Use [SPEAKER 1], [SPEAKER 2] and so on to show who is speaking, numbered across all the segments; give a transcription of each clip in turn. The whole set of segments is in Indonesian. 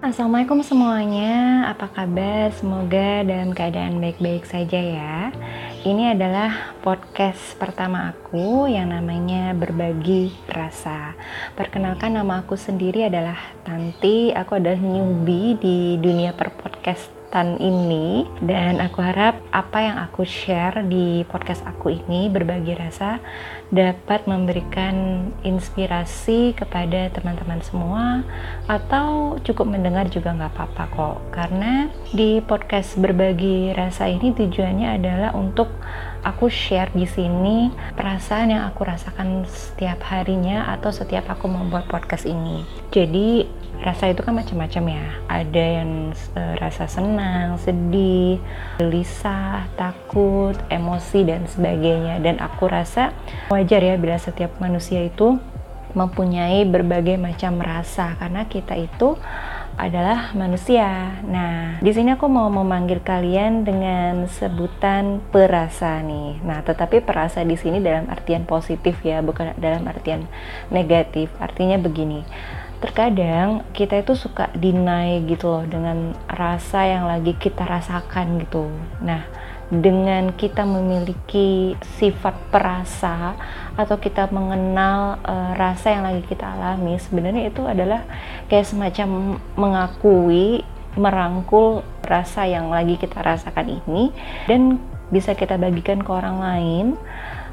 [SPEAKER 1] Assalamualaikum semuanya, apa kabar? Semoga dalam keadaan baik-baik saja ya. Ini adalah podcast pertama aku yang namanya Berbagi Rasa. Perkenalkan nama aku sendiri adalah Tanti, aku adalah newbie di dunia perpodcast kesempatan ini dan aku harap apa yang aku share di podcast aku ini berbagi rasa dapat memberikan inspirasi kepada teman-teman semua atau cukup mendengar juga nggak apa-apa kok. Karena di podcast berbagi rasa ini tujuannya adalah untuk aku share di sini perasaan yang aku rasakan setiap harinya atau setiap aku membuat podcast ini. Jadi rasa itu kan macam-macam ya. Ada yang uh, rasa senang sedih gelisah takut emosi dan sebagainya. Dan aku rasa wajar ya bila setiap manusia itu mempunyai berbagai macam rasa. Karena kita itu adalah manusia. Nah, di sini aku mau memanggil kalian dengan sebutan perasa nih. Nah, tetapi perasa di sini dalam artian positif ya, bukan dalam artian negatif. Artinya begini terkadang kita itu suka deny gitu loh dengan rasa yang lagi kita rasakan gitu. Nah, dengan kita memiliki sifat perasa atau kita mengenal uh, rasa yang lagi kita alami, sebenarnya itu adalah kayak semacam mengakui, merangkul rasa yang lagi kita rasakan ini dan bisa kita bagikan ke orang lain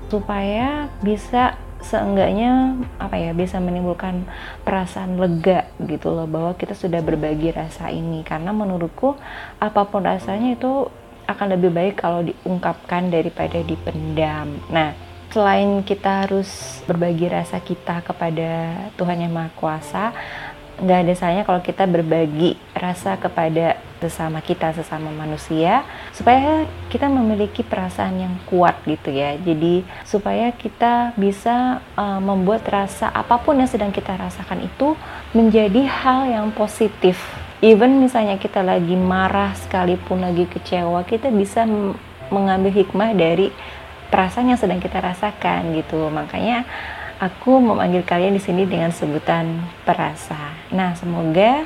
[SPEAKER 1] supaya bisa seenggaknya apa ya bisa menimbulkan perasaan lega gitu loh bahwa kita sudah berbagi rasa ini. Karena menurutku apa pun rasanya itu akan lebih baik kalau diungkapkan daripada dipendam. Nah, selain kita harus berbagi rasa kita kepada Tuhan Yang Maha Kuasa, nggak ada salahnya kalau kita berbagi rasa kepada sesama kita sesama manusia supaya kita memiliki perasaan yang kuat gitu ya jadi supaya kita bisa uh, membuat rasa apa pun yang sedang kita rasakan itu menjadi hal yang positif even misalnya kita lagi marah sekalipun lagi kecewa kita bisa mengambil hikmah dari perasaan yang sedang kita rasakan gitu makanya aku memanggil kalian di sini dengan sebutan perasa. Nah, semoga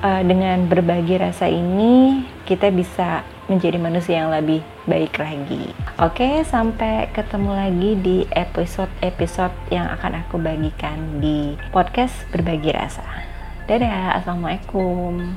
[SPEAKER 1] uh, dengan berbagi rasa ini kita bisa menjadi manusia yang lebih baik lagi. Oke, sampai ketemu lagi di episode-episode yang akan aku bagikan di podcast berbagi rasa. Dadah, assalamualaikum.